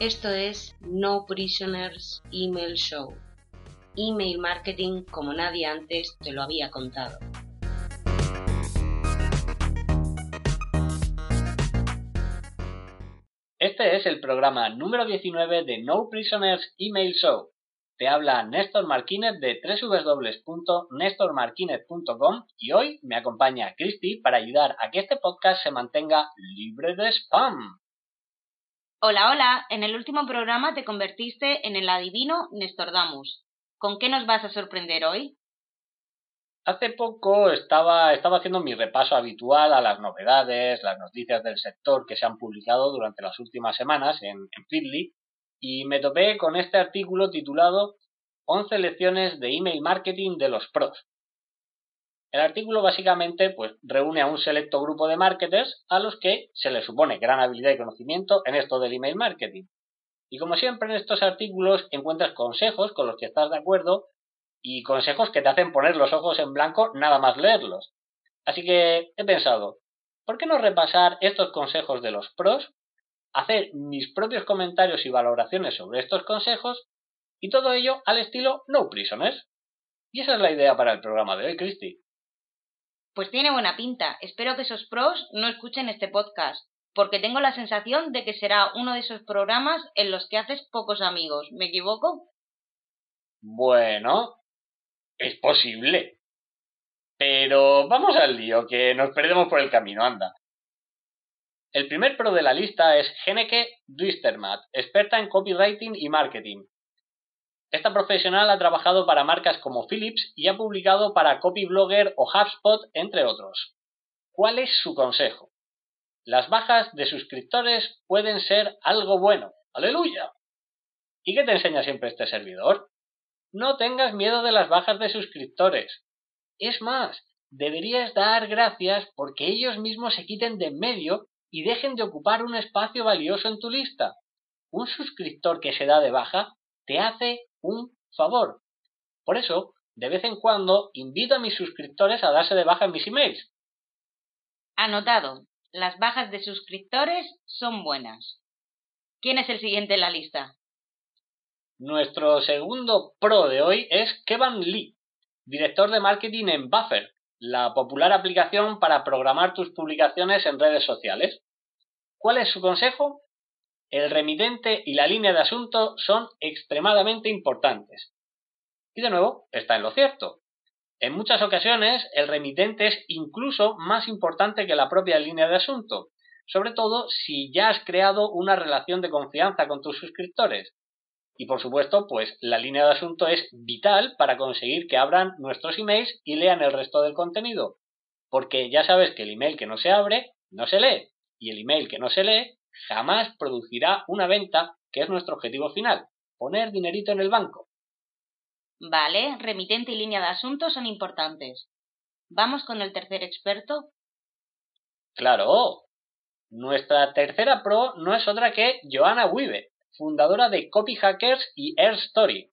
Esto es No Prisoners Email Show. Email marketing como nadie antes te lo había contado. Este es el programa número 19 de No Prisoners Email Show. Te habla Néstor Marquínez de www.nestormarquinez.com y hoy me acompaña Christy para ayudar a que este podcast se mantenga libre de spam. Hola, hola. En el último programa te convertiste en el adivino Nestordamus. ¿Con qué nos vas a sorprender hoy? Hace poco estaba, haciendo mi repaso habitual a las novedades, las noticias del sector que se han publicado durante las últimas semanas en, en Feedly y me topé con este artículo titulado 11 lecciones de email marketing de los pros. El artículo básicamente pues, reúne a un selecto grupo de marketers a los que se les supone gran habilidad y conocimiento en esto del email marketing. Y como siempre en estos artículos encuentras consejos con los que estás de acuerdo y consejos que te hacen poner los ojos en blanco nada más leerlos. Así que he pensado, ¿por qué no repasar estos consejos de los pros, hacer mis propios comentarios y valoraciones sobre estos consejos y todo ello al estilo No Prisoners? Y esa es la idea para el programa de hoy, Christy. Pues tiene buena pinta. Espero que esos pros no escuchen este podcast, porque tengo la sensación de que será uno de esos programas en los que haces pocos amigos. ¿Me equivoco? Bueno, es posible. Pero vamos al lío, que nos perdemos por el camino, anda. El primer pro de la lista es Geneke Duistermat, experta en copywriting y marketing. Esta profesional ha trabajado para marcas como Philips y ha publicado para Copyblogger o HubSpot, entre otros. ¿Cuál es su consejo? Las bajas de suscriptores pueden ser algo bueno. ¡Aleluya! ¿Y qué te enseña siempre este servidor? No tengas miedo de las bajas de suscriptores. Es más, deberías dar gracias porque ellos mismos se quiten de en medio y dejen de ocupar un espacio valioso en tu lista. Un suscriptor que se da de baja te hace un favor. Por eso, de vez en cuando, invito a mis suscriptores a darse de baja en mis emails. Anotado. Las bajas de suscriptores son buenas. ¿Quién es el siguiente en la lista? Nuestro segundo pro de hoy es Kevin Lee, director de marketing en Buffer, la popular aplicación para programar tus publicaciones en redes sociales. ¿Cuál es su consejo? El remitente y la línea de asunto son extremadamente importantes. Y de nuevo, está en lo cierto. En muchas ocasiones, el remitente es incluso más importante que la propia línea de asunto, sobre todo si ya has creado una relación de confianza con tus suscriptores. Y por supuesto, pues la línea de asunto es vital para conseguir que abran nuestros emails y lean el resto del contenido. Porque ya sabes que el email que no se abre, no se lee. Y el email que no se lee, jamás producirá una venta, que es nuestro objetivo final, poner dinerito en el banco. Vale, remitente y línea de asuntos son importantes. ¿Vamos con el tercer experto? Claro. Nuestra tercera pro no es otra que Joanna Wiebe, fundadora de Copy Hackers y Air Story.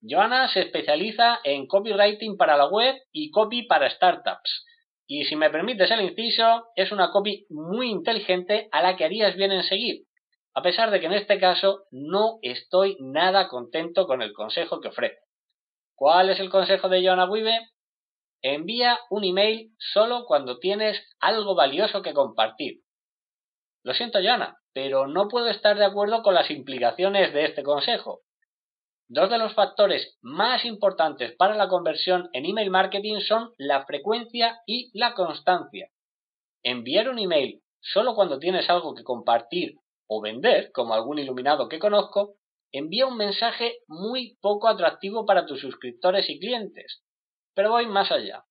Joanna se especializa en copywriting para la web y copy para startups, y si me permites el inciso, es una copy muy inteligente a la que harías bien en seguir, a pesar de que en este caso no estoy nada contento con el consejo que ofrece. ¿Cuál es el consejo de Joanna Wiebe? Envía un email solo cuando tienes algo valioso que compartir. Lo siento, Joanna, pero no puedo estar de acuerdo con las implicaciones de este consejo. Dos de los factores más importantes para la conversión en email marketing son la frecuencia y la constancia. Enviar un email solo cuando tienes algo que compartir o vender, como algún iluminado que conozco, envía un mensaje muy poco atractivo para tus suscriptores y clientes. Pero voy más allá.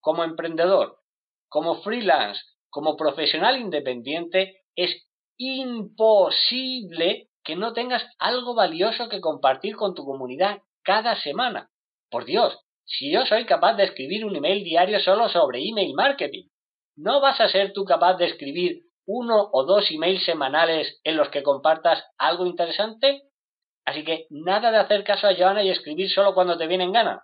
Como emprendedor, como freelance, como profesional independiente, es imposible que no tengas algo valioso que compartir con tu comunidad cada semana. Por Dios, si yo soy capaz de escribir un email diario solo sobre email marketing, ¿no vas a ser tú capaz de escribir uno o dos emails semanales en los que compartas algo interesante? Así que nada de hacer caso a Joana y escribir solo cuando te viene en gana.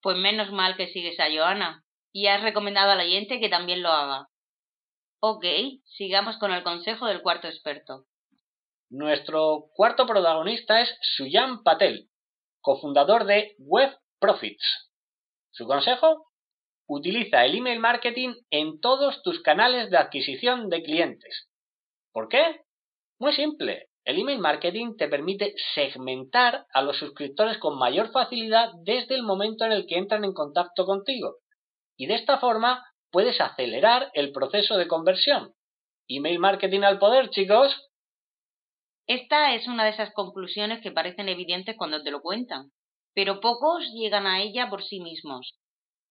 Pues menos mal que sigues a Joana y has recomendado al oyente que también lo haga. Ok, sigamos con el consejo del cuarto experto. Nuestro cuarto protagonista es Suyan Patel, cofundador de Web Profits. Su consejo, utiliza el email marketing en todos tus canales de adquisición de clientes. ¿Por qué? Muy simple. El email marketing te permite segmentar a los suscriptores con mayor facilidad desde el momento en el que entran en contacto contigo. Y de esta forma puedes acelerar el proceso de conversión. Email marketing al poder, chicos. Esta es una de esas conclusiones que parecen evidentes cuando te lo cuentan, pero pocos llegan a ella por sí mismos.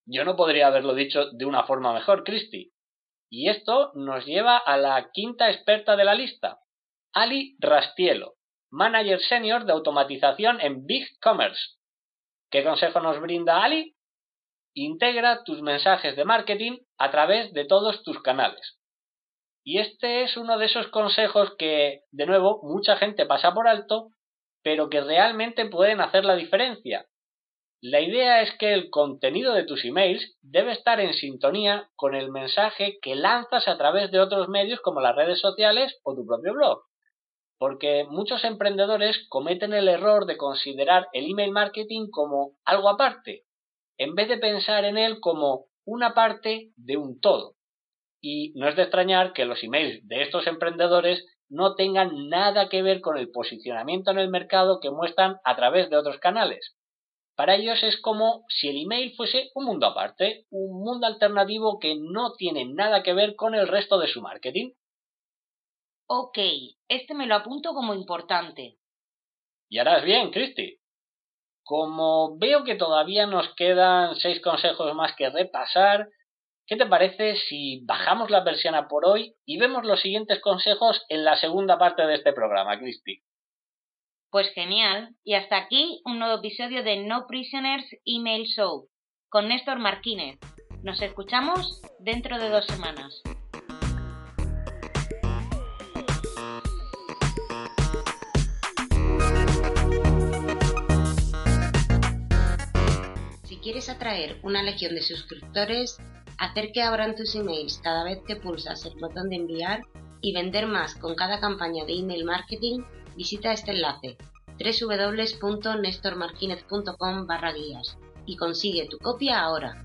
Yo no podría haberlo dicho de una forma mejor, Christy. Y esto nos lleva a la quinta experta de la lista, Ali Rastielo, manager senior de automatización en Big Commerce. ¿Qué consejo nos brinda Ali? Integra tus mensajes de marketing a través de todos tus canales. Y este es uno de esos consejos que, de nuevo, mucha gente pasa por alto, pero que realmente pueden hacer la diferencia, la idea es que el contenido de tus emails debe estar en sintonía con el mensaje que lanzas a través de otros medios como las redes sociales o tu propio blog. Porque muchos emprendedores cometen el error de considerar el email marketing como algo aparte, en vez de pensar en él como una parte de un todo. Y no es de extrañar que los emails de estos emprendedores no tengan nada que ver con el posicionamiento en el mercado que muestran a través de otros canales. Para ellos es como si el email fuese un mundo aparte, un mundo alternativo que no tiene nada que ver con el resto de su marketing. Ok, este me lo apunto como importante. Y harás bien, Christy. Como veo que todavía nos quedan seis consejos más que repasar, ¿qué te parece si bajamos la persiana por hoy y vemos los siguientes consejos en la segunda parte de este programa, Christy? Pues genial. Y hasta aquí un nuevo episodio de No Prisoners Email Show con Néstor Martínez. Nos escuchamos dentro de dos semanas. Si quieres atraer una legión de suscriptores, hacer que abran tus emails cada vez que pulsas el botón de enviar y vender más con cada campaña de email marketing, visita este enlace www.nestormarquinez.com barra guías y consigue tu copia ahora.